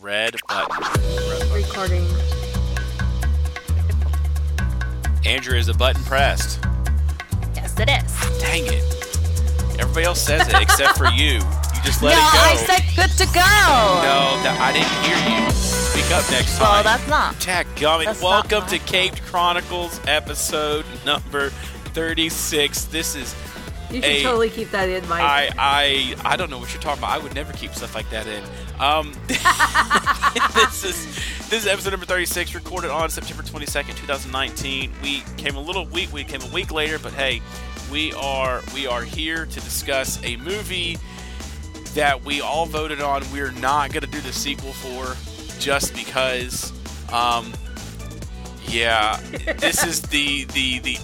Red button. Red button. Recording. Andrea is a button pressed. Yes, it is. Dang it. Everybody else says it except for you. You just let no, it go. I said good to go. No, that, I didn't hear you. Speak up next oh, time. Well, that's not. Dadgummit. That's not Welcome my to Caped Chronicles episode number 36. This is You should Hey, totally keep that in mind. I I I don't know what you're talking about. I would never keep stuff like that in. Um, this is this is episode number 36, recorded on September 22nd, 2019. We came a little week. We came a week later, but hey, we are we are here to discuss a movie that we all voted on. We're not going to do the sequel for just because. Um, yeah, this is the the the.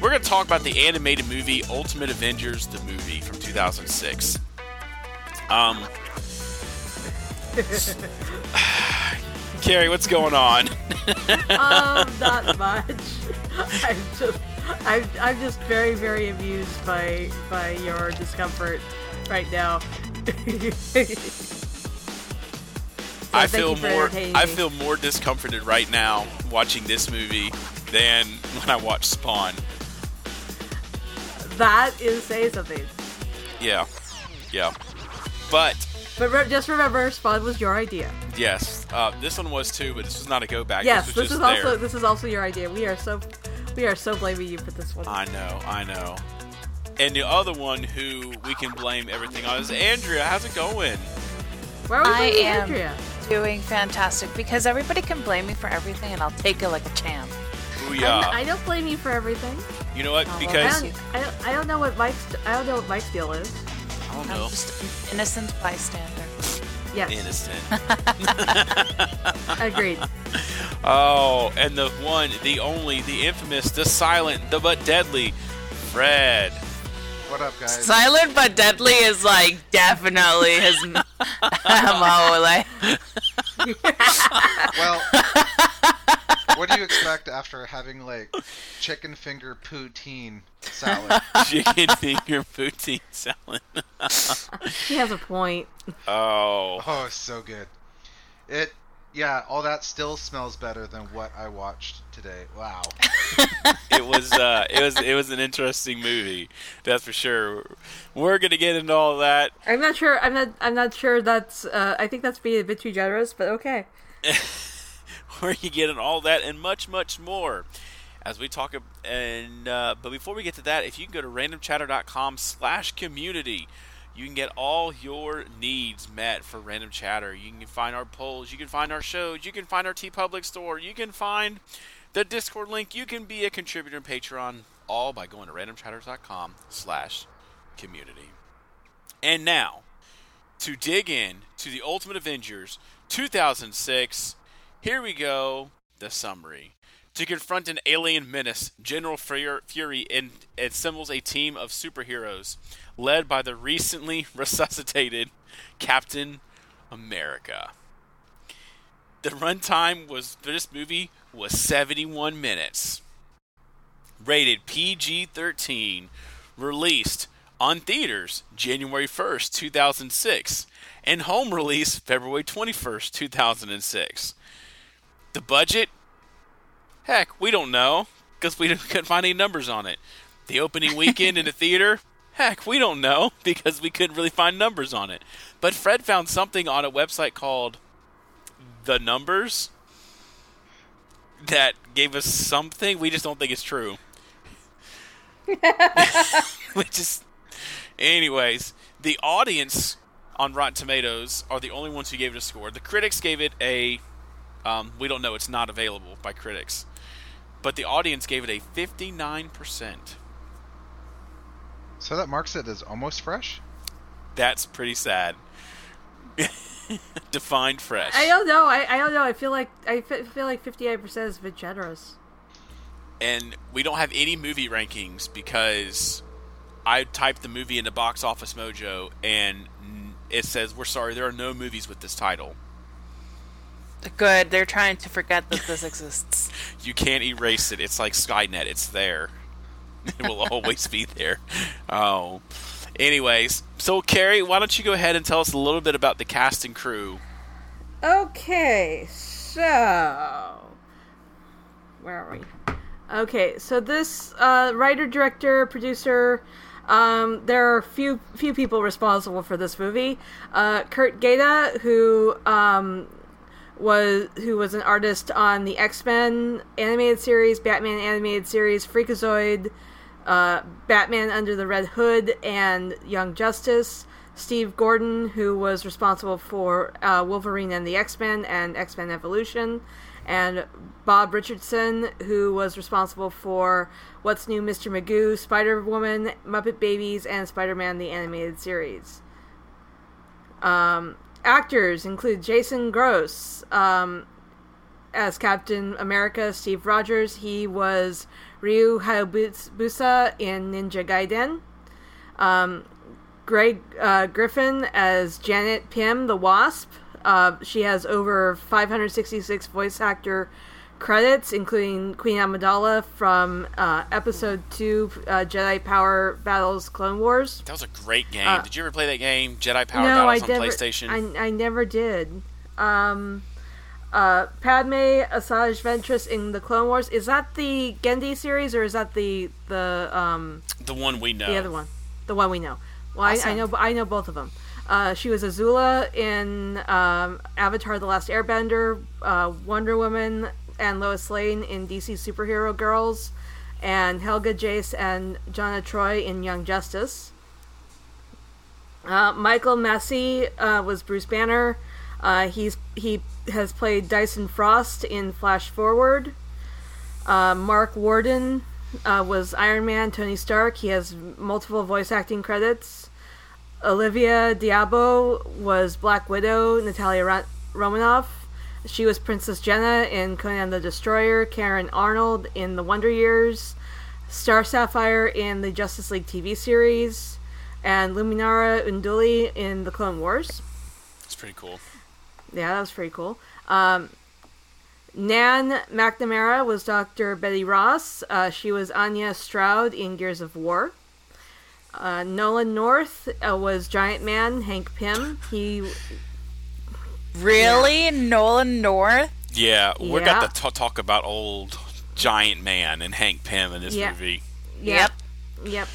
We're going to talk about the animated movie Ultimate Avengers, the movie from 2006. Um, Keri, what's going on? um, not much. I'm just, I'm, I'm just very, very amused by by your discomfort right now. I feel more. I feel more discomforted right now watching this movie than when I watched Spawn. that is saying something. Yeah, yeah. But But re- just remember, Spud was your idea. yes, uh, this one was too. But this was not a go back. yes, this, this was is also there. this is also your idea. We are so we are so blaming you for this one. I know, I know. And the other one who we can blame everything on is Andrea. How's it going? Where was I I am Andrea? doing fantastic because everybody can blame me for everything and I'll take it like a champ. Booyah. I, I don't blame you for everything. you know what? Oh, well, I Because don't, I don't, I don't know what Mike's I don't know what Mike's deal is. I don't I'm know. just an innocent bystander. Yes, Innocent. agreed. oh, and the one, the only, the infamous, the silent, the but deadly, Fred. What up, guys? Silent but deadly is like definitely his mo. Like well, what do you expect after having like chicken finger poutine salad? Chicken finger poutine salad. He has a point. Oh. Oh, so good. It, yeah, all that still smells better than what I watched today. Wow. it was uh, it was it was an interesting movie, that's for sure. We're gonna get into all that. I'm not sure. I'm not. I'm not sure. That's. Uh, I think that's being a bit too generous, but okay. We're gonna get into all that and much much more as we talk. And uh, but before we get to that, if you can go to randomchatter.com/community. You can get all your needs met for Random Chatter. You can find our polls, you can find our shows, you can find our TeePublic store, you can find the Discord link, you can be a contributor in Patreon, all by going to randomchatters.com slash community. And now, to dig in to the Ultimate Avengers 2006, here we go, the summary. To confront an alien menace, General Fury assembles a team of superheroes led by the recently resuscitated Captain America. The runtime was for this movie was 71 minutes. Rated PG-13, released on theaters January 1st, 2006, and home release February 21st, 2006. The budget Heck, we don't know because we couldn't find any numbers on it. The opening weekend in the theater? Heck, we don't know because we couldn't really find numbers on it. But Fred found something on a website called The Numbers that gave us something. We just don't think it's true. we just. Anyways, the audience on Rotten Tomatoes are the only ones who gave it a score. The critics gave it a um, we don't know. It's not available by critics. But the audience gave it a 59%. So that marks it as almost fresh? That's pretty sad. Defined fresh. I don't know. I, I don't know. I feel like I feel like 58 percent is a bit generous. And we don't have any movie rankings because I typed the movie into Box Office Mojo and it says, We're sorry, there are no movies with this title. Good. They're trying to forget that this exists. You can't erase it. It's like Skynet. It's there. It will always be there. Oh. Anyways, so Keri, why don't you go ahead and tell us a little bit about the cast and crew? Okay, so where are we? Okay, so this uh, writer, director, producer. Um, there are few few people responsible for this movie. Uh, Curt Geda, who um, was who was an artist on the X Men animated series, Batman animated series, Freakazoid, uh, Batman Under the Red Hood, and Young Justice. Steve Gordon, who was responsible for uh, Wolverine and the X Men and X Men Evolution, and Bob Richardson, who was responsible for What's New, Mr. Magoo, Spider Woman, Muppet Babies, and Spider Man the Animated Series. Um, actors include Justin Gross um, as Captain America, Steve Rogers. He was Ryu Hayabusa in Ninja Gaiden. Um, Grey uh, Griffin as Janet Pym, the Wasp. Uh, she has over 566 voice actor credits, including Queen Amidala from uh, Episode 2 uh, Jedi Power Battles Clone Wars. That was a great game. Uh, did you ever play that game, Jedi Power no, I Battles on never, PlayStation? I, I never did. Um, uh, Padme Asajj Ventress in the Clone Wars. Is that the Genndy series or is that the the um, the one we know. the other one? The one we know. Well, I, I know I know both of them. Uh, she was Azula in um, Avatar: The Last Airbender, uh, Wonder Woman, and Lois Lane in DC Superhero Girls, and Helga Jace and Jonna Troy in Young Justice. Uh, Michael Massee uh, was Bruce Banner. Uh, he's he has played Dyson Frost in Flash Forward. Uh, Marc Worden uh, was Iron Man, Tony Stark. He has multiple voice acting credits. Olivia d'Abo was Black Widow, Natalia Ro- Romanoff. She was Princess Jehnna in Conan the Destroyer, Karen Arnold in The Wonder Years, Star Sapphire in the Justice League TV series, and Luminara Unduli in The Clone Wars. It's pretty cool. Yeah, that was pretty cool. Um, Nan McNamara was Dr. Betty Ross. Uh, she was Anya Stroud in Gears of War. Uh, Nolan North uh, was Giant Man, Hank Pym. He Really, Nolan North? Yeah, we're Yeah. got to t- talk about old Giant Man and Hank Pym in this Yeah. movie. Yep. Yep.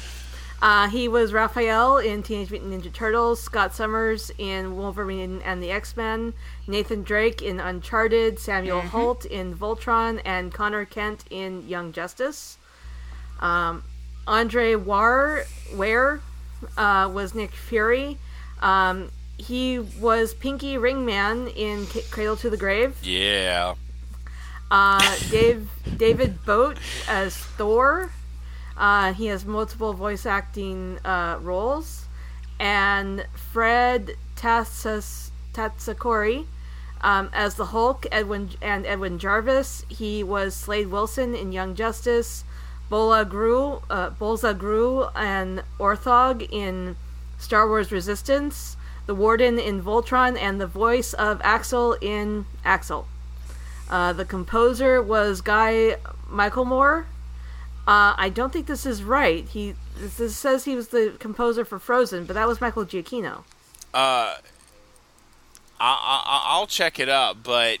Uh, he was Raphael in Teenage Mutant Ninja Turtles, Scott Summers in Wolverine and the X Men, Nathan Drake in Uncharted, Samuel Holt in Voltron, and Connor Kent in Young Justice. Um, Andre War Ware uh, was Nick Fury. Um, he was Pinky Ringman in K- Cradle to the Grave. Yeah. Uh, Dave David Boat as Thor. Uh, he has multiple voice acting uh, roles, and Fred Tatsas, Tatasciore um, as the Hulk. Edwin and Edwin Jarvis. He was Slade Wilson in Young Justice. Bola Gru, uh, Bolza Gru, and Orthog in Star Wars Resistance. The Warden in Voltron, and the voice of Axel in Axel. Uh, the composer was Guy Michael Moore. Uh, I don't think this is right. He this, says he was the composer for Frozen, but that was Michael Giacchino. Uh, I, I, I'll check it up, but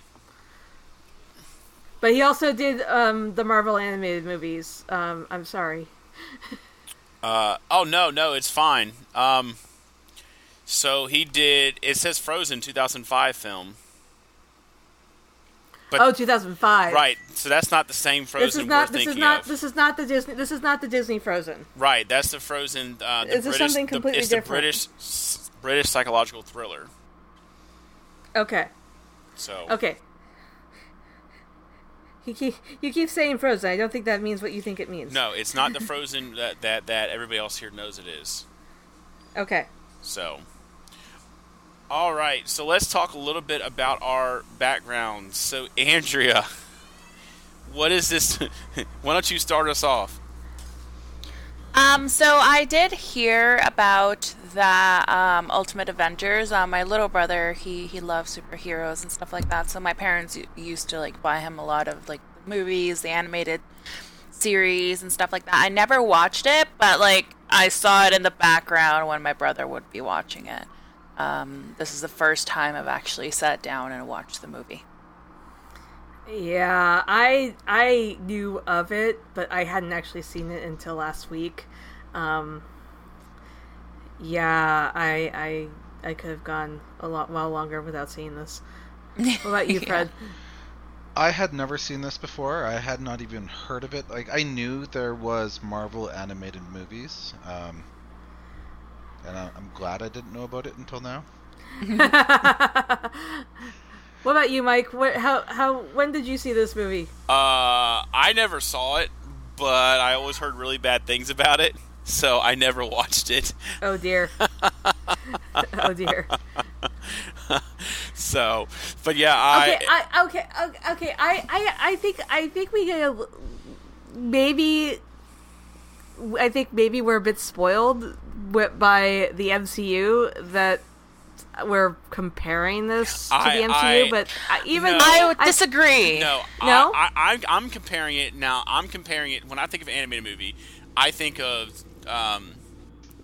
But he also did um, the Marvel animated movies. Um, I'm sorry. uh, oh no, no, it's fine. Um, so he did. It says Frozen 2005 film. But- oh, 2005. Right, so that's not the same Frozen This is not. This is not. of. This is not the Disney. This is not the Disney Frozen. Right, that's the Frozen. Uh, the This is British, something the- completely it's different. the British British psychological thriller. Okay. So Okay. You keep, you keep saying Frozen. I don't think that means what you think it means. no, it's not the Frozen that, that that everybody else here knows it is. Okay. So, all right. So let's talk a little bit about our backgrounds. So, Andrea, what is this? Why don't you start us off? Um, so I did hear about the um, Ultimate Avengers. Uh, my little brother, he he loves superheroes and stuff like that. So my parents used to like buy him a lot of like the movies, the animated series and stuff like that. I never watched it, but like I saw it in the background when my brother would be watching it. Um, this is the first time I've actually sat down and watched the movie. Yeah, I I knew of it, but I hadn't actually seen it until last week. Um, yeah, I I I could have gone a lot while longer without seeing this. What about you, Yeah. Fred? I had never seen this before. I had not even heard of it. Like I knew there was Marvel animated movies, um, and I, I'm glad I didn't know about it until now. What about you, Mike? What, how how when did you see this movie? Uh, I never saw it, but I always heard really bad things about it, so I never watched it. Oh dear. oh dear. So, but yeah, I, Okay, I okay okay, okay. I, I I think I think we get a, maybe. I think maybe we're a bit spoiled wi- by the MCU that we're comparing this to I- the MCU, I- but even No. I disagree. no, No? I, I, I'm, I'm comparing it now. I'm comparing it when I think of animated movie. I think of um,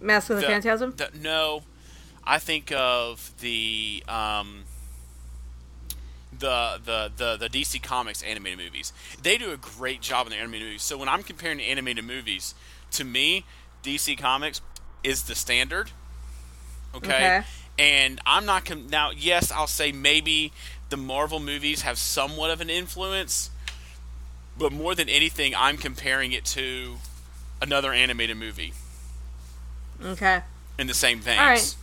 Mask of the, the- Phantasm. the- no, I think of the um, the, the the the DC Comics animated movies. They do a great job in the animated movies. So when I'm comparing animated movies, to me, DC Comics is the standard. Okay. Okay. And I'm not com- now. Yes, I'll say maybe the Marvel movies have somewhat of an influence, but more than anything, I'm comparing it to another animated movie Okay. in the same veins. All right.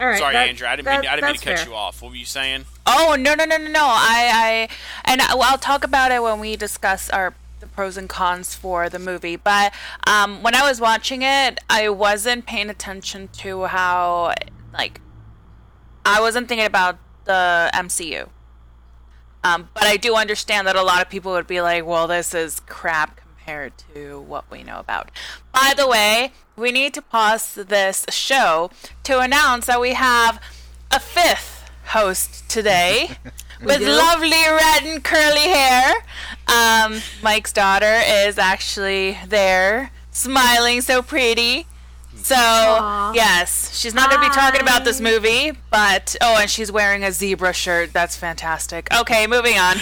All right. Sorry, that- Andrea. I didn't that- mean, I didn't mean to cut fair. you off. What were you saying? Oh no no no no no! I I and I, well, I'll talk about it when we discuss our the pros and cons for the movie. But um, when I was watching it, I wasn't paying attention to how like I wasn't thinking about the MCU. Um, but I do understand that a lot of people would be like, "Well, this is crap compared to what we know about." By the way, we need to pause this show to announce that we have a fifth host today with do? lovely red and curly hair. Um, Mike's daughter is actually there, smiling so pretty. So Aw. yes, she's not going to be talking about this movie, but oh, and she's wearing a zebra shirt. That's fantastic. Okay, moving on.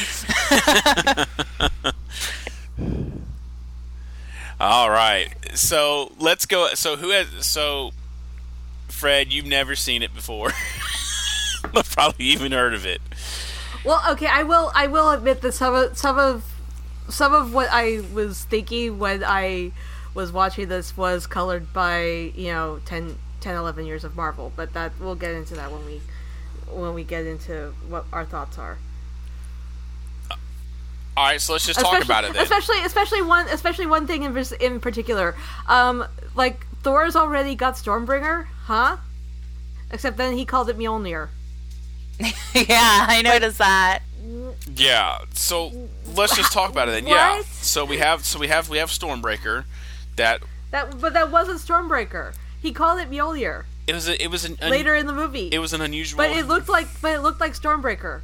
All right. So let's go. So who has? So Fred, you've never seen it before. But probably even heard of it. Well, okay, I will. I will admit that some of some of some of what I was thinking when I was watching this was colored by you know 10, 10 11 years of Marvel. But that we'll get into that when we when we get into what our thoughts are. All right. So let's just talk about it then. Especially, especially one, especially one thing in in particular. Um, like Thor's already got Stormbreaker, huh? Except then he called it Mjolnir. yeah, I noticed that. Yeah. So let's just talk about it then. Yeah. So we have. So we have. We have Stormbreaker. That That, but that wasn't Stormbreaker. He called it Mjolnir it was. A, it was an un- later in the movie. It was an unusual. But it looked like, but it looked like Stormbreaker.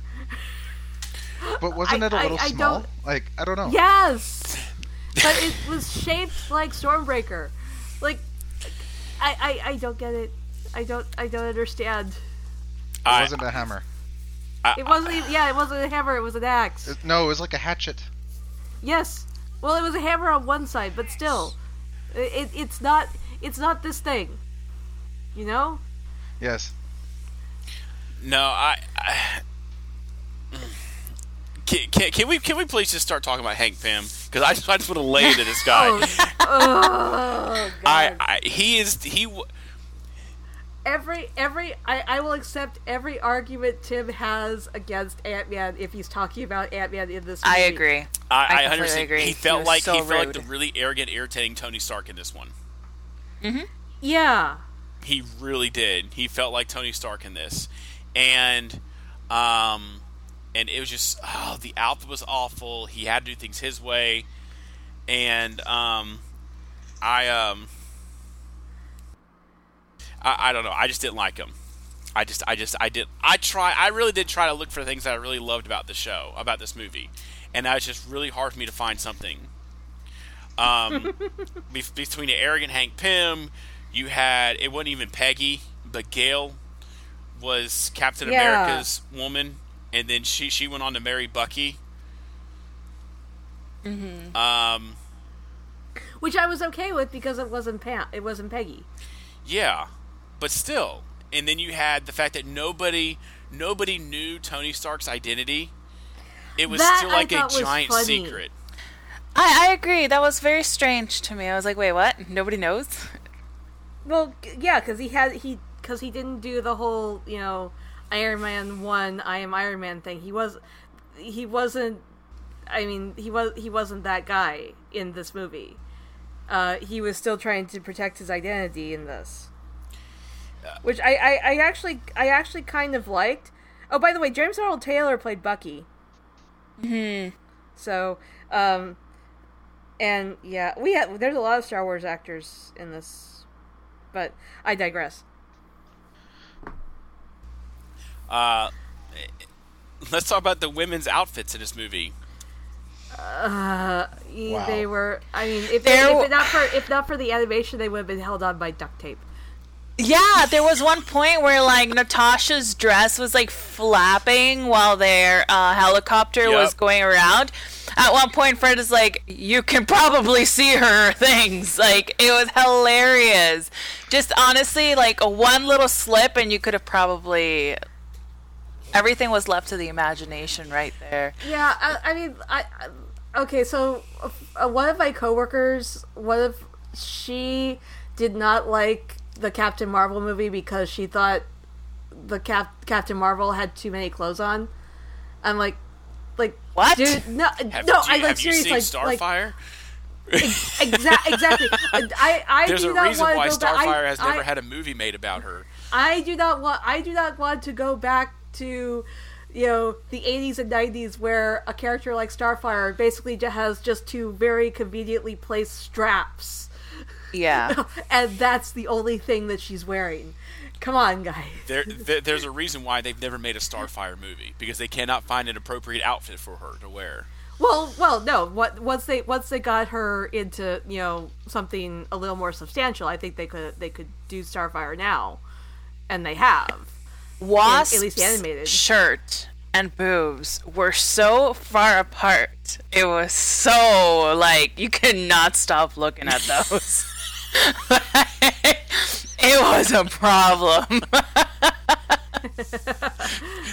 But wasn't I- it a little I small? don't- Like I don't know. Yes, but it was shaped like Stormbreaker. Like, I, I, I don't get it. I don't, I don't understand. It I- wasn't a hammer. It wasn't. Even, yeah, it wasn't a hammer. It was an axe. It- no, it was like a hatchet. Yes. Well, it was a hammer on one side, but still, it, it's not. It's not this thing. You know. Yes. No, I. I can, can, can we can we please just start talking about Hank Pym? Because I just I just want to lay into this guy. Oh, oh God. I, I he is he. W- every every I, I will accept every argument Tim has against Ant Man if he's talking about Ant Man in this. Movie. I agree. I, I I, completely understand. agree. He He felt was like so he felt like the really arrogant, irritating Tony Stark in this one. Yeah. He really did. He felt like Tony Stark in this, and um, and it was just oh, the outfit was awful. He had to do things his way, and um, I um, I, I don't know. I just didn't like him. I just, I just, I did. I try. I really did try to look for things that I really loved about the show, about this movie, and that was just really hard for me to find something. Um, be- between the arrogant Hank Pym, you had it wasn't even Peggy, but Gail was Captain Yeah. America's woman, and then she she went on to marry Bucky. Mm-hmm. Um, Which I was okay with because it wasn't Pam. It wasn't Peggy. yeah, but still, and then you had the fact that nobody nobody knew Tony Stark's identity. It was That still like a giant secret. I, I agree. That was very strange to me. I was like, wait, what? Nobody knows? Well, yeah, because he had he because he didn't do the whole you know Iron Man one I am Iron Man thing. He was he wasn't. I mean, he was he wasn't that guy in this movie. Uh, he was still trying to protect his identity in this, which I, I, I actually I actually kind of liked. Oh, by the way, James Earl Taylor played Bucky. Hmm. So, um, and yeah, we have there's a lot of Star Wars actors in this, but I digress. Uh, let's talk about the women's outfits in this movie. Uh, Wow. they were. I mean, if, they, There- if not for if not for the animation, they would have been held on by duct tape. Yeah, there was one point where like Natasha's dress was like flapping while their uh, helicopter was going around. At one point, Fred is like, "You can probably see her things." Like it was hilarious. Just honestly, like one little slip, and you could have probably. Everything was left to the imagination right there. Yeah, I, I mean, I, I okay. So uh, one of my coworkers, what if she did not like the Captain Marvel movie because she thought the Cap- Captain Marvel had too many clothes on? I'm like, like What? Dude, no, Have, no. you, I like seriously seen like, like Starfire? exa- exactly. I I There's do a not reason want why to go back. Starfire I, has never I, had a movie made about her. I do not want. I do not want to go back to, you know, the '80s and '90s where a character like Starfire basically just has just two very conveniently placed straps, Yeah. and that's the only thing that she's wearing. Come on, guys. There, there, there's a reason why they've never made a Starfire movie because they cannot find an appropriate outfit for her to wear. Well, well, no. What once they once they got her into you know something a little more substantial, I think they could they could do Starfire now, and they have. Wasp's at least animated. shirt and boobs were so far apart. It was so like you could not stop looking at those. it was a problem.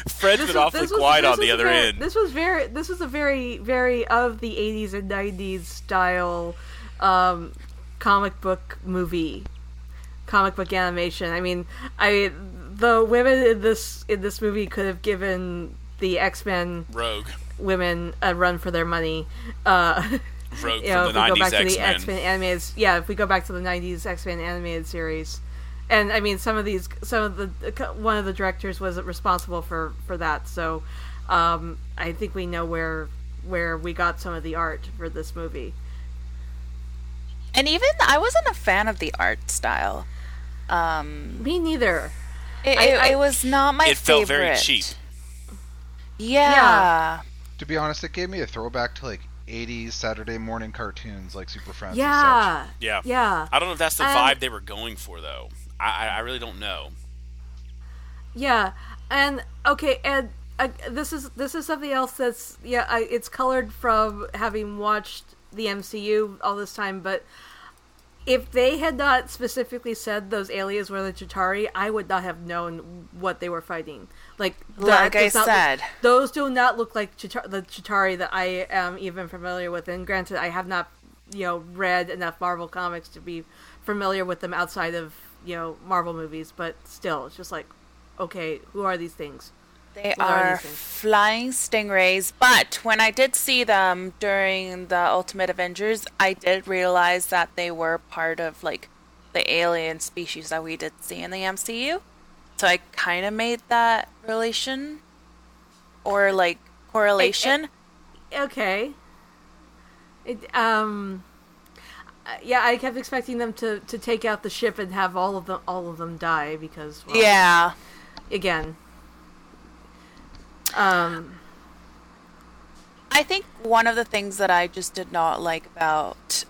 Fred's been awfully This was- quiet on the other very- end. This was very this was a very very of the 80s and 90s style um, comic book movie, comic book animation. I mean, I the women in this in this movie could have given the X Men Rogue, women a run for their money. Uh, Rogue you know, from if the we go '90s back to the X X Men. Men animated, yeah, if we go back to the '90s X Men animated series, and I mean, some of these, some of the one of the directors was responsible for for that. So, um, I think we know where where we got some of the art for this movie. and even I wasn't a fan of the art style. Um, Me neither. It, I- it, I- it was not my It felt very cheap. Yeah. To be honest, it gave me a throwback to like 80s Saturday morning cartoons like Super Friends and Yeah, Yeah, yeah, I don't know if that's the Um, vibe they were going for though. I, I, I really don't know. yeah. And okay, and uh, this is this is something else that's yeah, I, it's colored from having watched the MCU all this time, but if they had not specifically said those aliens were the Chitauri, I would not have known what they were fighting. Like, Like I not look- said. those do not look like Chitar- the Chitauri that I am even familiar with. And granted, I have not, you know, read enough Marvel comics to be familiar with them outside of you know Marvel movies. But still, it's just like, okay, who are these things? They are flying stingrays, but when I did see them during the Ultimate Avengers, I did realize that they were part of like the alien species that we did see in the MCU. So I kind of made that relation or like correlation. Okay. It, um. uh, Yeah, I kept expecting them to, to take out the ship and have all of them all of them die because well, yeah. again um I think one of the things that I just did not like about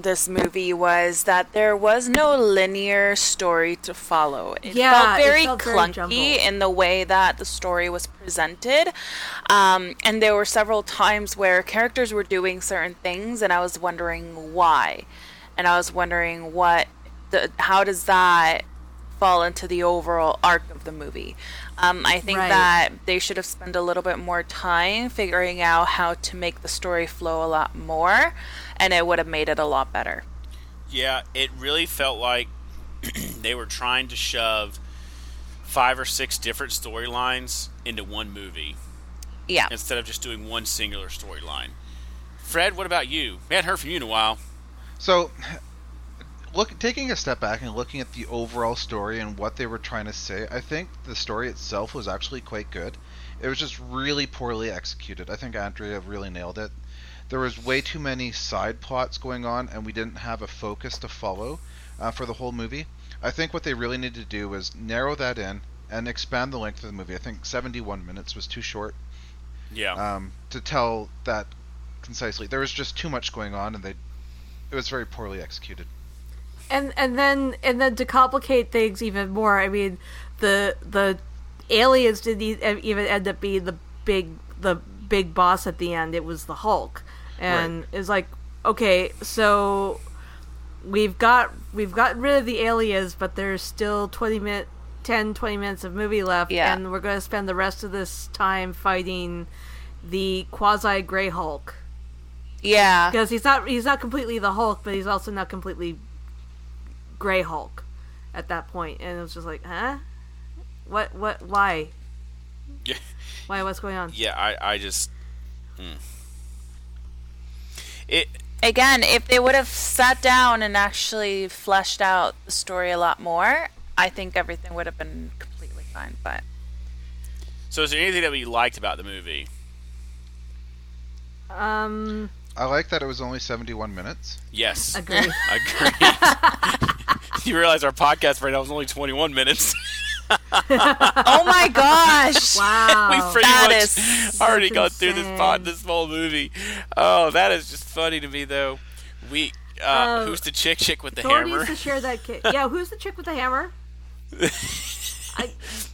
this movie was that there was no linear story to follow. It Yeah, felt it very felt clunky jumbled. in the way that the story was presented. Um, and there were several times where characters were doing certain things, and I was wondering why. And I was wondering what, the, how does that fall into the overall arc of the movie? Um, I think Right. that they should have spent a little bit more time figuring out how to make the story flow a lot more, and it would have made it a lot better. Yeah, it really felt like they were trying to shove five or six different storylines into one movie Yeah. instead of just doing one singular storyline. Fred, what about you? We hadn't heard from you in a while. So, look, taking a step back and looking at the overall story and what they were trying to say, I think the story itself was actually quite good. It was just really poorly executed. I think Andrea really nailed it. There was way too many side plots going on, and we didn't have a focus to follow uh, for the whole movie. I think what they really needed to do was narrow that in and expand the length of the movie. I think 71 minutes was too short Yeah. um, to tell that concisely. There was just too much going on, and they it was very poorly executed. And and then and then to complicate things even more, I mean, the the aliens didn't even end up being the big the big boss at the end. It was the Hulk, and it's like okay, so we've got we've gotten rid of the aliens, but there's still twenty minute. 10 20 minutes of movie left Yeah. and we're going to spend the rest of this time fighting the quasi gray hulk Yeah. because he's not he's not completely the Hulk, but he's also not completely Gray Hulk at that. And it was just like, huh? What? What? Why? Yeah. Why? What's going on? Yeah, I, I just. mm. It. Again, if they would have sat down and actually fleshed out the story a lot more, I think everything would have been completely fine. But So, is there anything that we liked about the movie? Um, I like that it was only 71 minutes. Yes. agree. Agreed. you realize our podcast right now is only 21 minutes. oh my gosh! wow. we pretty That much is- already that's gone through this pod, this whole movie. Oh, that is just funny to me, though. We, uh, Uh, who's the chick chick with the Thor hammer? needs to share that kid. Yeah, who's the chick with the hammer? I,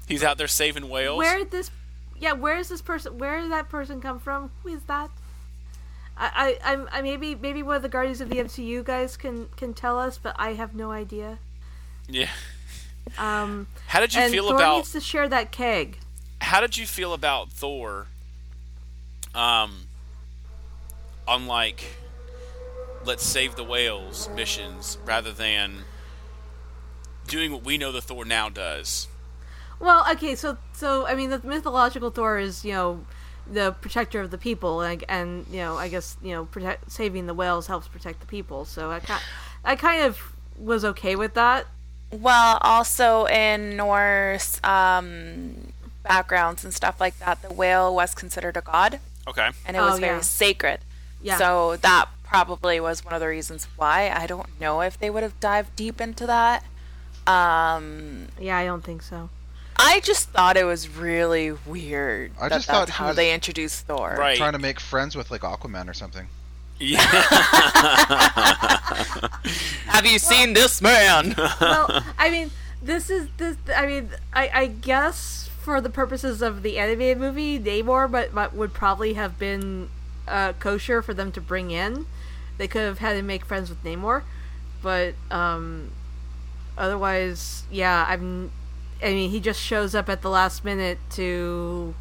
He's out there saving whales. where did this? Yeah, where is this person? Where did that person come from? Who is that? I, I, I'm, maybe, maybe one of the Guardians of the MCU guys can can tell us, but I have no idea. Yeah. Um, How did you and feel Thor about? needs to share that keg. How did you feel about Thor? Um, on like, let's save the whales missions rather than doing what we know the Thor now does. Well, okay, so so I mean, the mythological Thor is you know the protector of the people, and, and you know I guess you know protect saving the whales helps protect the people. So I kind I kind of was okay with that. Well, also in Norse um, backgrounds and stuff like that, the whale was considered a god, Okay. and it Oh, was very yeah. sacred. Yeah. So that probably was one of the reasons why. I don't know if they would have dived deep into that. Um, Yeah, I don't think so. I just thought it was really weird I that just thought that's he how was- they introduced Thor. Right. Trying to make friends with like Aquaman or something. Yeah. Have you seen this man? well, I mean, this is this. I mean, I, I guess for the purposes of the animated movie, Namor, but, but would probably have been uh, kosher for them to bring in. They could have had him make friends with Namor, but um, otherwise, yeah. I'm. I mean, he just shows up at the last minute to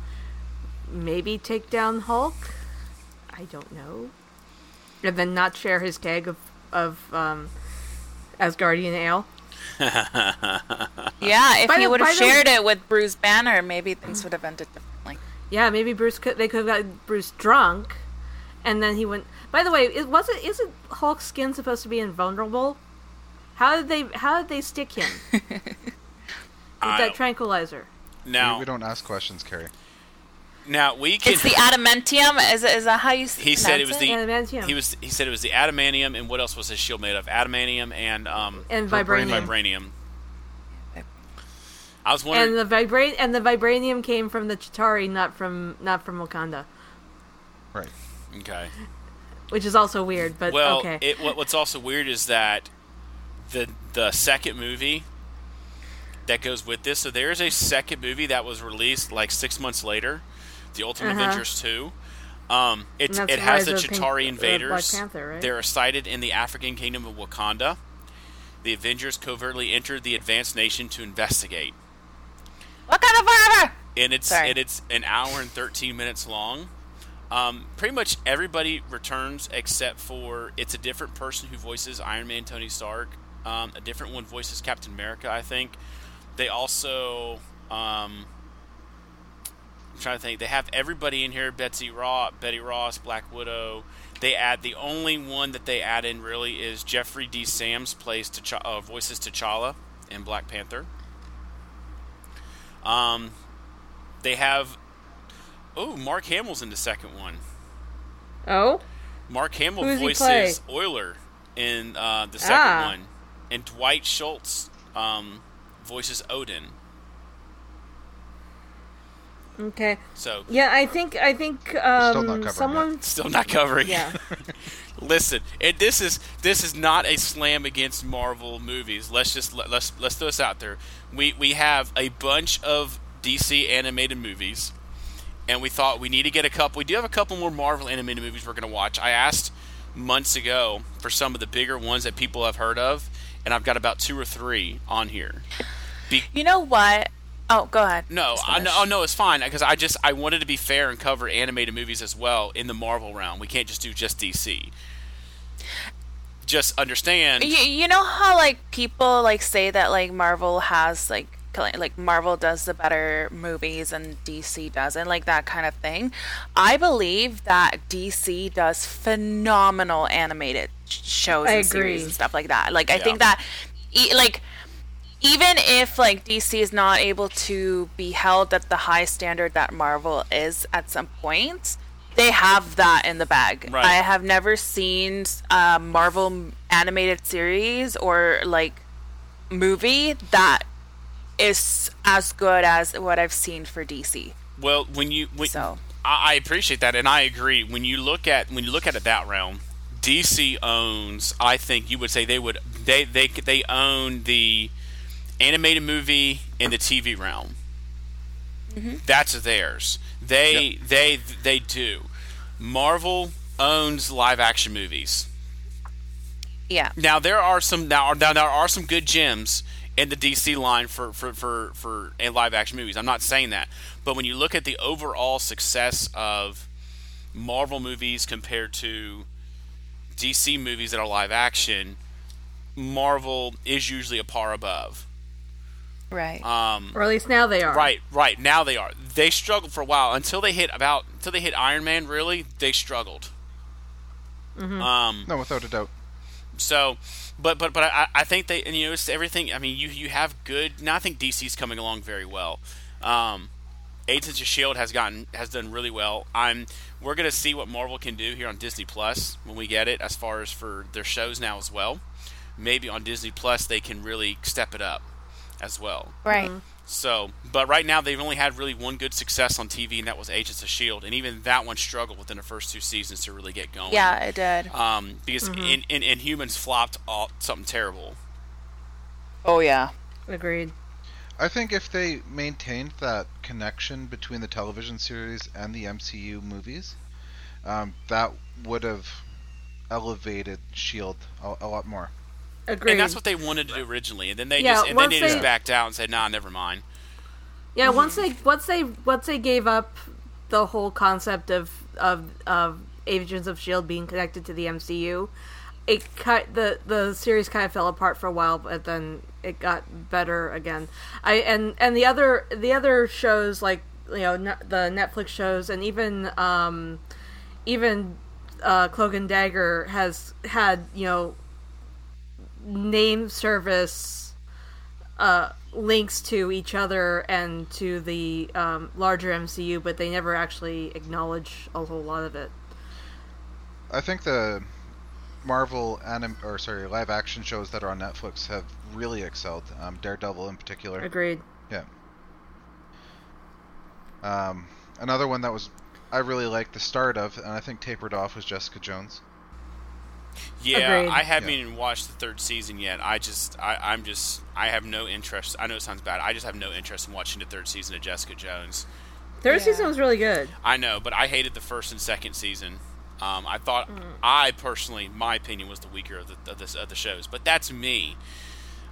maybe take down Hulk. I don't know, and then not share his keg of of um, Asgardian ale. yeah, if By he would by have the- shared it with Bruce Banner, maybe things would have ended differently. Yeah, maybe Bruce could. They could have got Bruce drunk, and then he went. By the way, it wasn't. Isn't Hulk's skin supposed to be invulnerable? How did they? How did they stick him with that tranquilizer? now, We, we don't ask questions, Keri. now we can. It's the adamantium. Is, is that how you? He said it was pronounce the Adamantium. he was he said it was the adamantium and what else was his shield made of? Adamantium and um And Vibranium. vibranium. vibranium. I was wondering. And the vibra- and the vibranium came from the Chitauri, not from not from Wakanda. Right. okay. which is also weird. But Well, okay, it, what, what's also weird is that the the second movie that goes with this. So there is a second movie that was released like six months later, the Ultimate Uh-huh. Avengers two. Um, it it has the Rise of Pink- Chitauri uh, invaders. Panther, right? They're sighted in the African kingdom of Wakanda. The Avengers covertly entered the advanced nation to investigate, Wakanda forever. and it's Sorry. and it's an hour and thirteen minutes long. Um, pretty much everybody returns except for it's a different person who voices Iron Man, Tony Stark. Um, a different one voices Captain America, I think. They also, um, I'm trying to think. They have everybody in here: Betsy Ross, Betty Ross, Black Widow. They add the only one that they add in really is Jeffrey D. Sams plays T'Ch- uh, voices T'Challa in Black Panther. Um, they have oh Mark Hamill's in the second one. oh, Mark Hamill voices Euler in uh, the second Ah. one, and Dwight Schultz um, voices Odin. okay, So yeah. I think I think um, covering someone. still not covering. Yeah. Listen, it, this is this is not a slam against Marvel movies. Let's just let, let's let's throw this out there. We we have a bunch of DC animated movies, and we thought we need to get a couple. We do have a couple more Marvel animated movies we're going to watch. I asked months ago for some of the bigger ones that people have heard of, and I've got about two or three on here. Be- You know what? Oh, go ahead. no, I, no, oh, no, it's fine because I just I wanted to be fair and cover animated movies as well in the Marvel realm. We can't just do just DC. Just understand. You, you know how like people like say that like Marvel has like like Marvel does the better movies and DC doesn't like that kind of thing. I believe that DC does phenomenal animated shows I and series and stuff like that. Like I Yeah. think that e- like even if like DC is not able to be held at the high standard that Marvel is at some point, they have that in the bag. Right. I have never seen a Marvel animated series or like movie that is as good as what I've seen for DC. Well, when you when, So. I, I appreciate that, and I agree. When you look at when you look at it that realm, DC owns. I think you would say they would they they they own the animated movie in the TV realm. Mm-hmm. That's theirs. They they they do. Marvel owns live action movies. Yeah. Now there are some now, now there are some good gems in the DC line for for for for a live action movies. I'm not saying that, but when you look at the overall success of Marvel movies compared to DC movies that are live action, Marvel is usually a par above. Right. Um, Or at least now they are. Right, right. Now they are. They struggled for a while until they hit about until they hit Iron Man. Really, they struggled. Um, No, without a doubt. so, but but but I, I think they and you know it's everything. I mean, you you have good. Now I think DC's coming along very well. Um, Agents of Shield has gotten has done really well. I'm we're gonna see what Marvel can do here on Disney Plus when we get it, as far as for their shows now as well. Maybe on Disney Plus they can really step it up as well. right. So, but right now they've only had really one good success on TV, and that was Agents of Shield, and even that one struggled within the first two seasons to really get going. Yeah, it did. Um, because in, in, Inhumans flopped all, something terrible. Oh yeah. Agreed. I think if they maintained that connection between the television series and the MCU movies, um, that would have elevated Shield a, a lot more. Agreed. And that's what they wanted to do originally, and then they Yeah, just and then once they just backed out and said, "Nah, never mind." Yeah, once they once they once they gave up the whole concept of of of Agents of Shield being connected to the MCU, it cut the the series kind of fell apart for a while, but then it got better again. I and and the other the other shows like you know ne- the Netflix shows and even um even uh, Cloak and Dagger has had you know name service uh, links to each other and to the um, larger MCU, but they never actually acknowledge a whole lot of it. I think the Marvel anim or sorry live action shows that are on Netflix have really excelled. Um, Daredevil in particular. Agreed. Yeah. Um, another one that was I really liked the start of, and I think tapered off was Jessica Jones. Yeah, Agreed. I haven't Yeah. even watched the third season yet. I just, I, I'm just, I have no interest. I know it sounds bad. I just have no interest in watching the third season of Jessica Jones. Third Yeah. season was really good. I know, but I hated the first and second season. Um, I thought, Mm. I personally, my opinion was the weaker of the of the, of the shows, but that's me.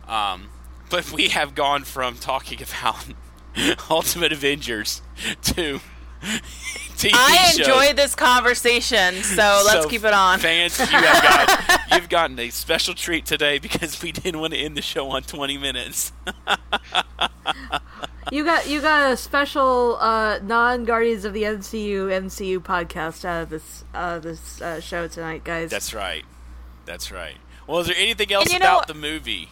Um, but we have gone from talking about Ultimate Avengers to TV I shows. enjoyed this conversation, so let's So, keep it on. Fans, you have got you've gotten a special treat today because we didn't want to end the show on 20 minutes. You got you got a special uh, non Guardians of the MCU MCU podcast out of this uh, this uh, show tonight, guys. That's right. That's right. Well, is there anything else And you know- about the movie?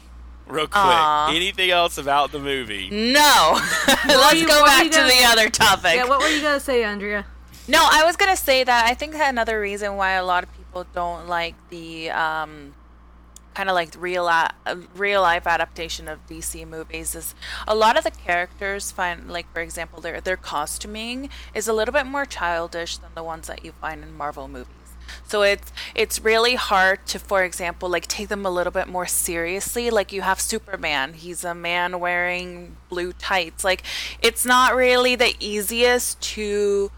Real quick. Aw. Anything else about the movie? No, let's you- go back you to gonna- the other topic. yeah, what were you gonna say, Andrea? No, I was gonna say that I think that another reason why a lot of people don't like the um, kind of like real uh, real life adaptation of DC movies is a lot of the characters find like for example their their costuming is a little bit more childish than the ones that you find in Marvel movies. So it's it's really hard to, for example, like take them a little bit more seriously. Like you have Superman, he's a man wearing blue tights. Like it's not really the easiest to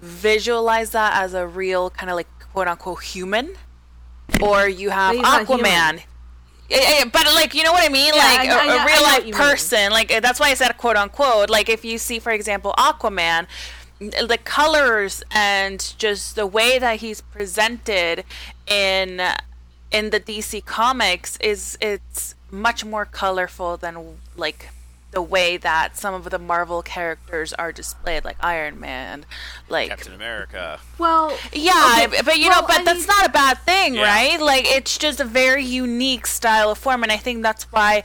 visualize that as a real kind of like quote unquote human. Or you have But he's not Aquaman. Yeah, yeah, but like you know what I mean, Yeah, like I a I know- a I real life you mean. person. Like eh, that's why I said quote unquote. Like if you see, for example, Aquaman, the colors and just the way that he's presented in in the DC comics is it's much more colorful than like the way that some of the Marvel characters are displayed, like Iron Man, like Captain America. Well, yeah, okay, but you well, know, but I that's mean- not a bad thing, Yeah. right? Like it's just a very unique style of form, and I think that's why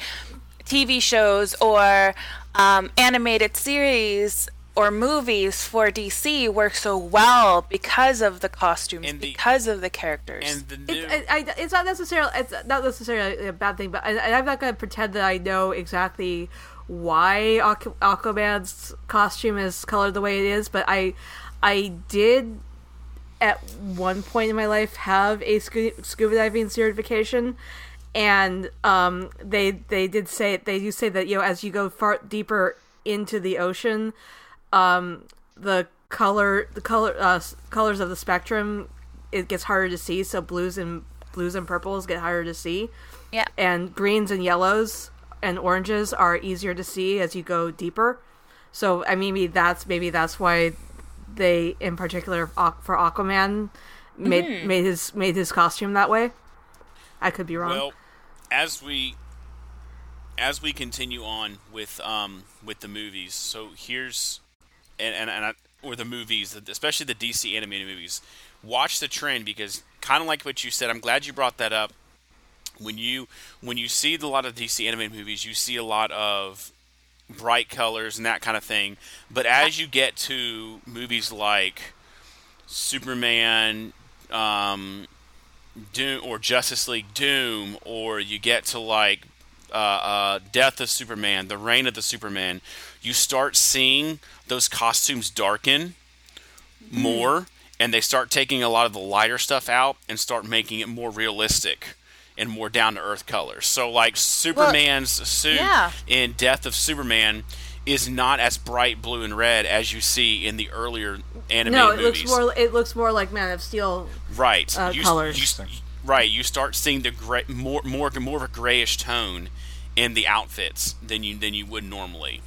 TV shows or um, animated series or movies for DC work so well because of the costumes, And the- because of the characters. And the new. It's, I, I, it's not necessarily it's not necessarily a bad thing, but I, I'm not going to pretend that I know exactly why Aqu- Aquaman's costume is colored the way it is. But I I did at one point in my life have a scu- scuba diving certification, and um, they they did say they do say that you know as you go far deeper into the ocean, um, the color the color uh, colors of the spectrum it gets harder to see. So blues and blues and purples get harder to see, yeah, and greens and yellows and oranges are easier to see as you go deeper. So I mean, maybe that's maybe that's why they, in particular, for Aquaman, made made his made his costume that way. I could be wrong. Well, as we as we continue on with um with the movies, so here's and and, and I, or the movies, especially the DC animated movies. Watch the trend because kind of like what you said. I'm glad you brought that up. When you when you see a lot of DC animated movies, you see a lot of bright colors and that kind of thing. But as you get to movies like Superman, um, Doom or Justice League Doom, or you get to like uh, uh, Death of Superman, The Reign of the Superman, you start seeing those costumes darken more, and they start taking a lot of the lighter stuff out and start making it more realistic and more down to earth colors. So, like Superman's suit yeah. in Death of Superman is not as bright blue and red as you see in the earlier animated no, it movies. looks more it looks more like Man of Steel. right uh, you, colors. you right you start seeing the gray more more more of a grayish tone in the outfits than you than you would normally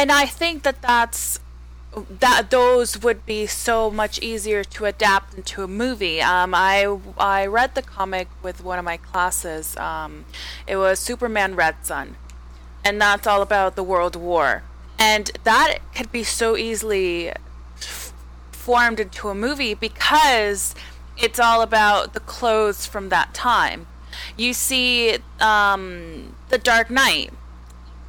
and I think that that's that those would be so much easier to adapt into a movie. Um, I I read the comic with one of my classes. Um, it was Superman Red Sun, and that's all about the World War, and that could be so easily f- formed into a movie because it's all about the clothes from that time. You see, um, the Dark Knight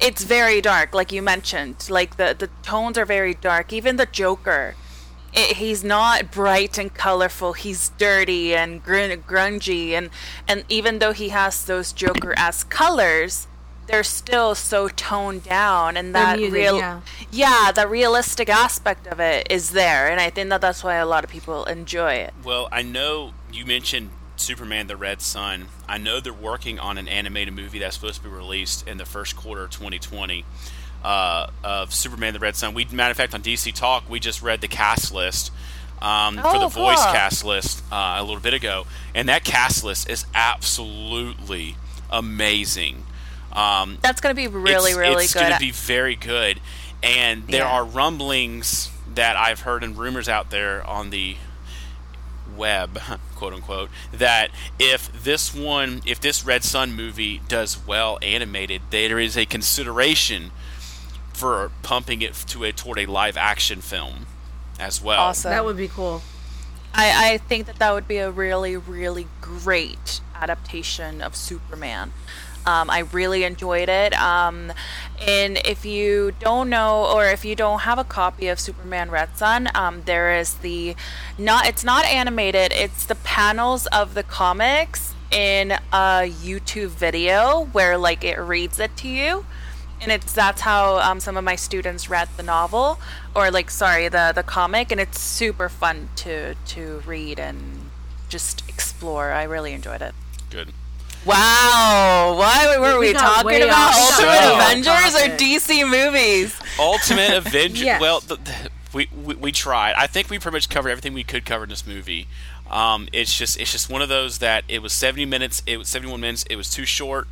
it's very dark like you mentioned. Like the the tones are very dark. Even the joker it, he's not bright and colorful. He's dirty and gr- grungy. And and even though he has those joker as colors they're still so toned down. And that muted, real yeah. yeah the realistic aspect of it is there. And i think that that's why a lot of people enjoy it. Well i know you mentioned Superman: The Red Sun. I know they're working on an animated movie that's supposed to be released in the first quarter of 2020 uh, of Superman: The Red Sun. We, matter of fact, on DC Talk, we just read the cast list um, for the Oh, voice cast list uh, a little bit ago, and that cast list is absolutely amazing. Um, That's going to be really, it's, really it's good. going to be very good. And there Yeah. are rumblings that I've heard and rumors out there on the web, quote unquote, that if this one, if this Red Sun movie does well animated, there is a consideration for pumping it to a toward a live action film as well. Awesome. That would be cool. I, I think that that would be a really, really great adaptation of Superman. Um, I really enjoyed it. Um, and if you don't know, or if you don't have a copy of Superman Red Sun, um, there is the not. It's not animated. It's the panels of the comics in a YouTube video where like it reads it to you and it's that's how um, some of my students read the novel or like sorry the the comic and it's super fun to to read and just explore i really enjoyed it Good. Wow why were We we, talking about off ultimate topic. avengers or dc movies Ultimate Avengers. Yes. Well, the, the, we, we we tried. I think we pretty much covered everything we could cover in this movie. Um, it's just it's just one of those that it was 70 minutes. It was 71 minutes. It was too short.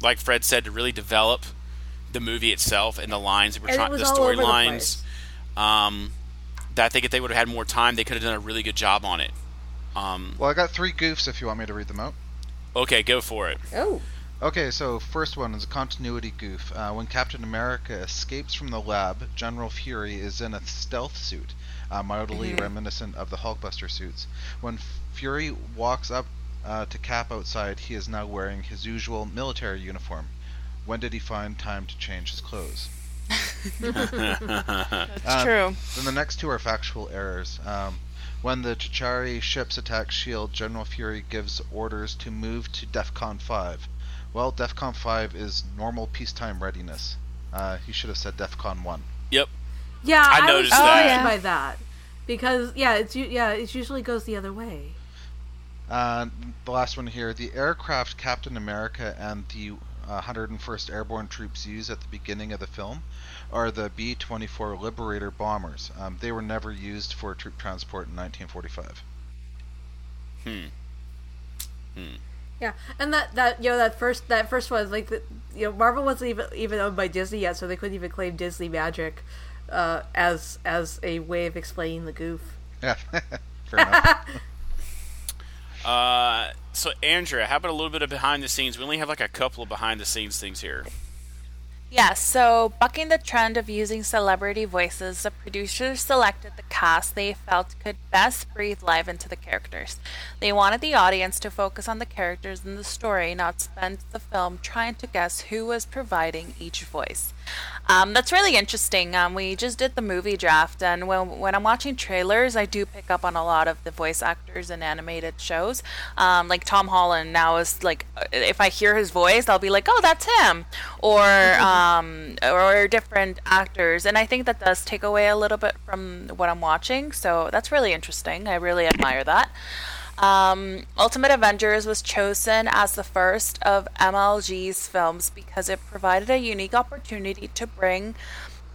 Like Fred said, to really develop the movie itself and the lines that were And it trying, the all over the storylines. Um, that I think if they would have had more time, they could have done a really good job on it. Um, Well, I got three goofs if you want me to read them out. Okay, go for it. Oh. Okay, so first one is a continuity goof. Uh, when Captain America escapes from the lab, General Fury is in a stealth suit, uh, mildly reminiscent of the Hulkbuster suits. When Fury walks up uh, to Cap outside, he is now wearing his usual military uniform. When did he find time to change his clothes? that's Uh, true Then the next two are factual errors. Um, when the Chitauri ships attack S.H.I.E.L.D., General Fury gives orders to move to DEFCON 5. Well, DEFCON 5 is normal peacetime readiness. Uh, he should have said DEFCON 1. Yep. Yeah, I I, noticed was that. Yeah. by that because yeah, it's yeah, it usually goes the other way. Uh, the last one here the aircraft Captain America and the uh, 101st Airborne troops use at the beginning of the film are the B 24 Liberator bombers. Um, they were never used for troop transport in 1945. Hmm. Yeah, and that that you know that first that first one like the, you know Marvel wasn't even even owned by Disney yet, so they couldn't even claim Disney magic uh, as as a way of explaining the goof. Yeah, fair enough. Uh, so Andrea, how about a little bit of behind the scenes? We only have like a couple of behind the scenes things here. Yes, so bucking the trend of using celebrity voices, the producers selected the cast they felt could best breathe life into the characters. They wanted the audience to focus on the characters in the story, not spend the film trying to guess who was providing each voice. Um, that's really interesting. Um, we just did the movie draft, and when, when I'm watching trailers, I do pick up on a lot of the voice actors in animated shows. Um, like Tom Holland now is like, if I hear his voice, I'll be like, oh, that's him, or um, or different actors, and I think that does take away a little bit from what I'm watching. So that's really interesting. I really admire that. Um, Ultimate Avengers was chosen as the first of MLG's films because it provided a unique opportunity to bring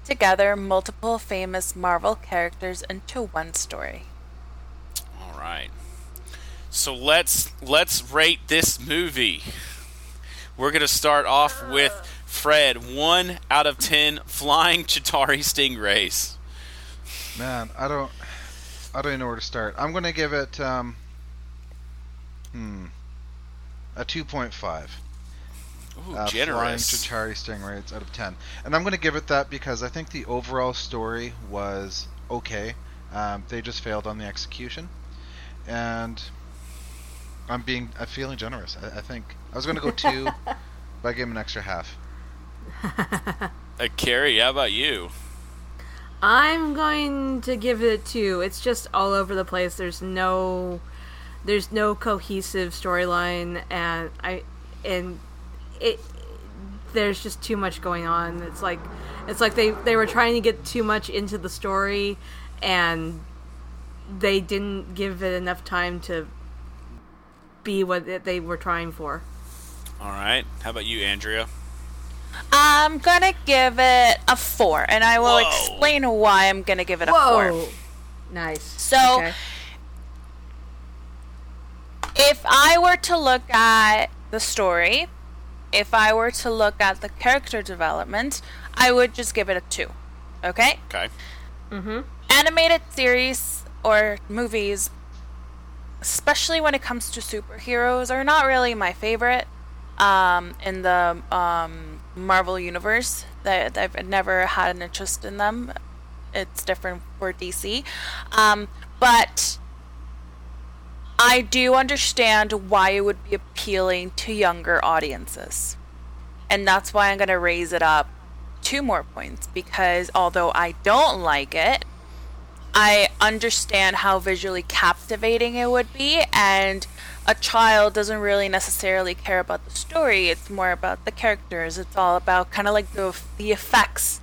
together multiple famous Marvel characters into one story. All right. So let's let's rate this movie. We're gonna start off with Fred. One out of ten flying Chitauri stingrays. Man, I don't, I don't even know where to start. I'm gonna give it, um, hmm, a 2.5. Ooh, uh, Flying generous. Chitauri Stingrays out of 10. And I'm going to give it that because I think the overall story was okay. Um, they just failed on the execution. And I'm being, I'm feeling generous. I, I think I was going to go two, but I gave him an extra half. Uh, Keri, how about you? I'm going to give it two. It's just all over the place. There's no there's no cohesive storyline and I and it there's just too much going on. It's like it's like they they were trying to get too much into the story and they didn't give it enough time to be what they were trying for. All right. How about you, Andrea? I'm gonna give it a four, and I will Whoa. explain why I'm gonna give it a Whoa, four. nice. So- Okay. If I were to look at the story, if I were to look at the character development, I would just give it a two. Okay? Okay. Mhm. Animated series or movies, especially when it comes to superheroes, are not really my favorite um, in the um, Marvel universe. That I've never had an interest in them. It's different for DC, um, but I do understand why it would be appealing to younger audiences. And that's why I'm going to raise it up two more points because although I don't like it, I understand how visually captivating it would be and a child doesn't really necessarily care about the story, it's more about the characters. It's all about kind of like the the effects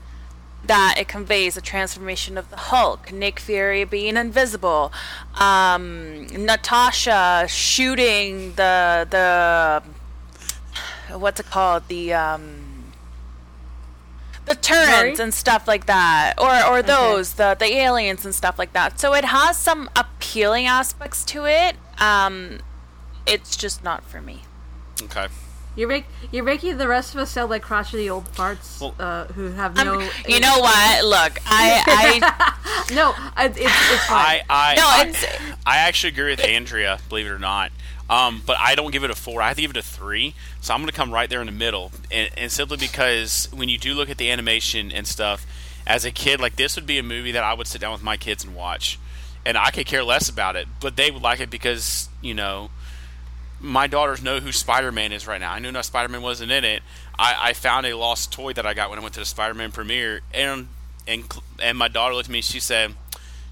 that it conveys the transformation of the Hulk, Nick Fury being invisible, um, Natasha shooting the the what's it called the um, the turrets Sorry? and stuff like that, or or those the the aliens and stuff like that. So it has some appealing aspects to it. Um, it's just not for me. Okay. You're make, you're making the rest of us sound like crotchety old farts Well- uh, who have I'm- no. you know what? Look, I I no, I, it's it's fine. I I, No, I, it's- I actually agree with Andrea, believe it or not. Um, but I don't give it a four. I have to give it a three. So I'm going to come right there in the middle, and, and simply because when you do look at the animation and stuff, as a kid, like this would be a movie that I would sit down with my kids and watch, and I could care less about it, but they would like it because you know my daughters know who Spider Man is right now. I knew no Spider Man wasn't in it. I, I found a lost toy that I got when I went to the Spider Man premiere, and and and my daughter looked at me. She said,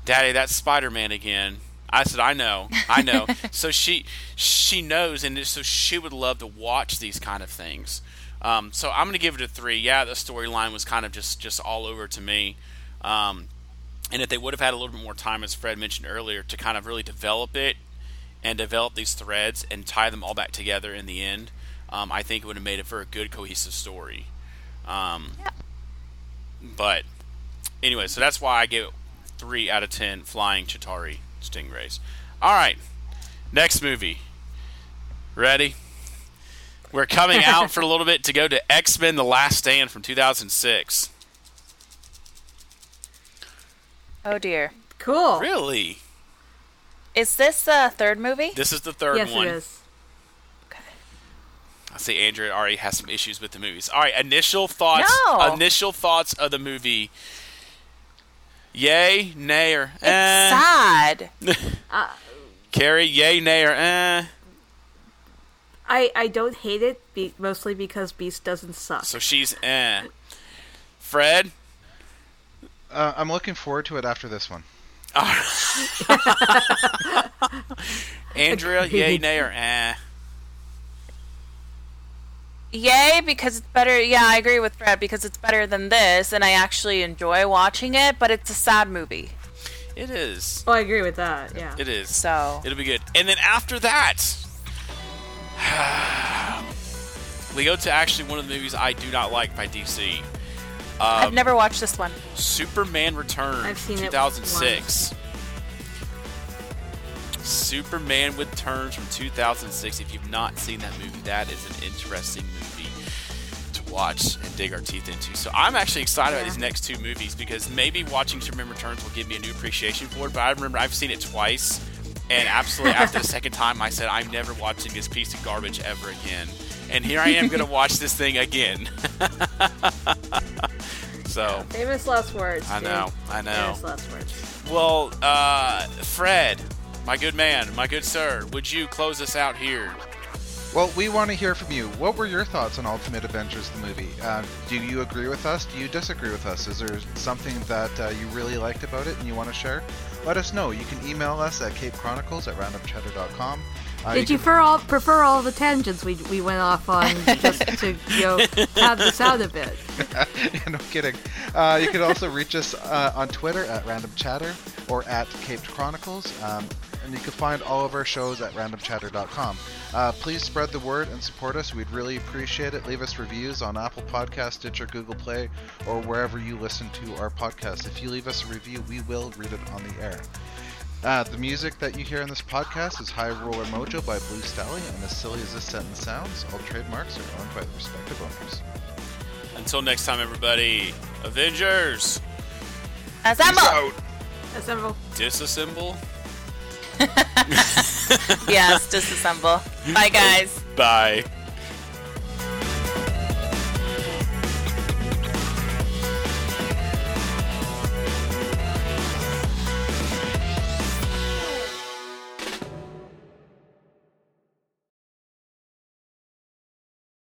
"Daddy, that's Spider Man again." I said, "I know, I know." so she she knows, and so she would love to watch these kind of things. Um, so I'm going to give it a three. Yeah, the storyline was kind of just just all over to me. Um, and if they would have had a little bit more time, as Fred mentioned earlier, to kind of really develop it and develop these threads and tie them all back together in the end, um, I think it would have made it for a good cohesive story. Um, But anyway, so that's why I give it three out of ten flying Chitauri stingrays. All right, next movie. Ready? We're coming out for a little bit to go to X Men: The Last Stand from 2006. oh dear. cool. Really? Is this the third movie? This is the third Yes, one. it is. I see Andrea already has some issues with the movies. All right, initial thoughts. No. Initial thoughts of the movie. Yay, nay, or It's eh. sad. Keri, yay, nay, or eh. I I don't hate it, be, mostly because Beast doesn't suck. So she's eh. Fred, Uh, I'm looking forward to it after this one. Andrea, yay, nay, or eh. Yay, because it's better. Yeah, I agree with Fred because it's better than this, and I actually enjoy watching it. But it's a sad movie, It is. oh, I agree with that. Yeah. It is. so It'll be good. And then after that, we go to actually one of the movies I do not like by DC. I've um, never watched this one. Superman Returns, I've seen it 2006. Superman Returns from 2006. If you've not seen that movie, that is an interesting movie to watch and dig our teeth into. So I'm actually excited about these next two movies because maybe watching Superman Returns will give me a new appreciation for it. But I remember I've seen it twice, and absolutely after the second time, I said I'm never watching this piece of garbage ever again. And here I am going to watch this thing again. so. Famous last words. I dude. know, I know. Famous last words. Well, uh, Fred, my good man, my good sir, would you close us out here? Well, we want to hear from you. What were your thoughts on Ultimate Adventures, the movie? Uh, do you agree with us? Do you disagree with us? Is there something that uh, you really liked about it and you want to share? Let us know. You can email us at capedchronicles at randomchatter.com. Uh, Did you prefer all prefer all the tangents we we went off on just to you know have this out a bit? no kidding. Uh, you can also reach us uh, on Twitter at Random Chatter or at Caped Chronicles. Um, and you can find all of our shows at randomchatter.com. Uh, please spread the word and support us. We'd really appreciate it. Leave us reviews on Apple Podcast, Stitcher, Google Play, or wherever you listen to our podcast. If you leave us a review, we will read it on the air. Uh, the music that you hear in this podcast is High Roller Mojo by Blue Stahli, and as silly as this sentence sounds, all trademarks are owned by the respective owners. Until next time, everybody. Avengers. Assemble! Assemble. Disassemble. yes, disassemble. Bye, guys. Bye.